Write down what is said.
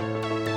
Música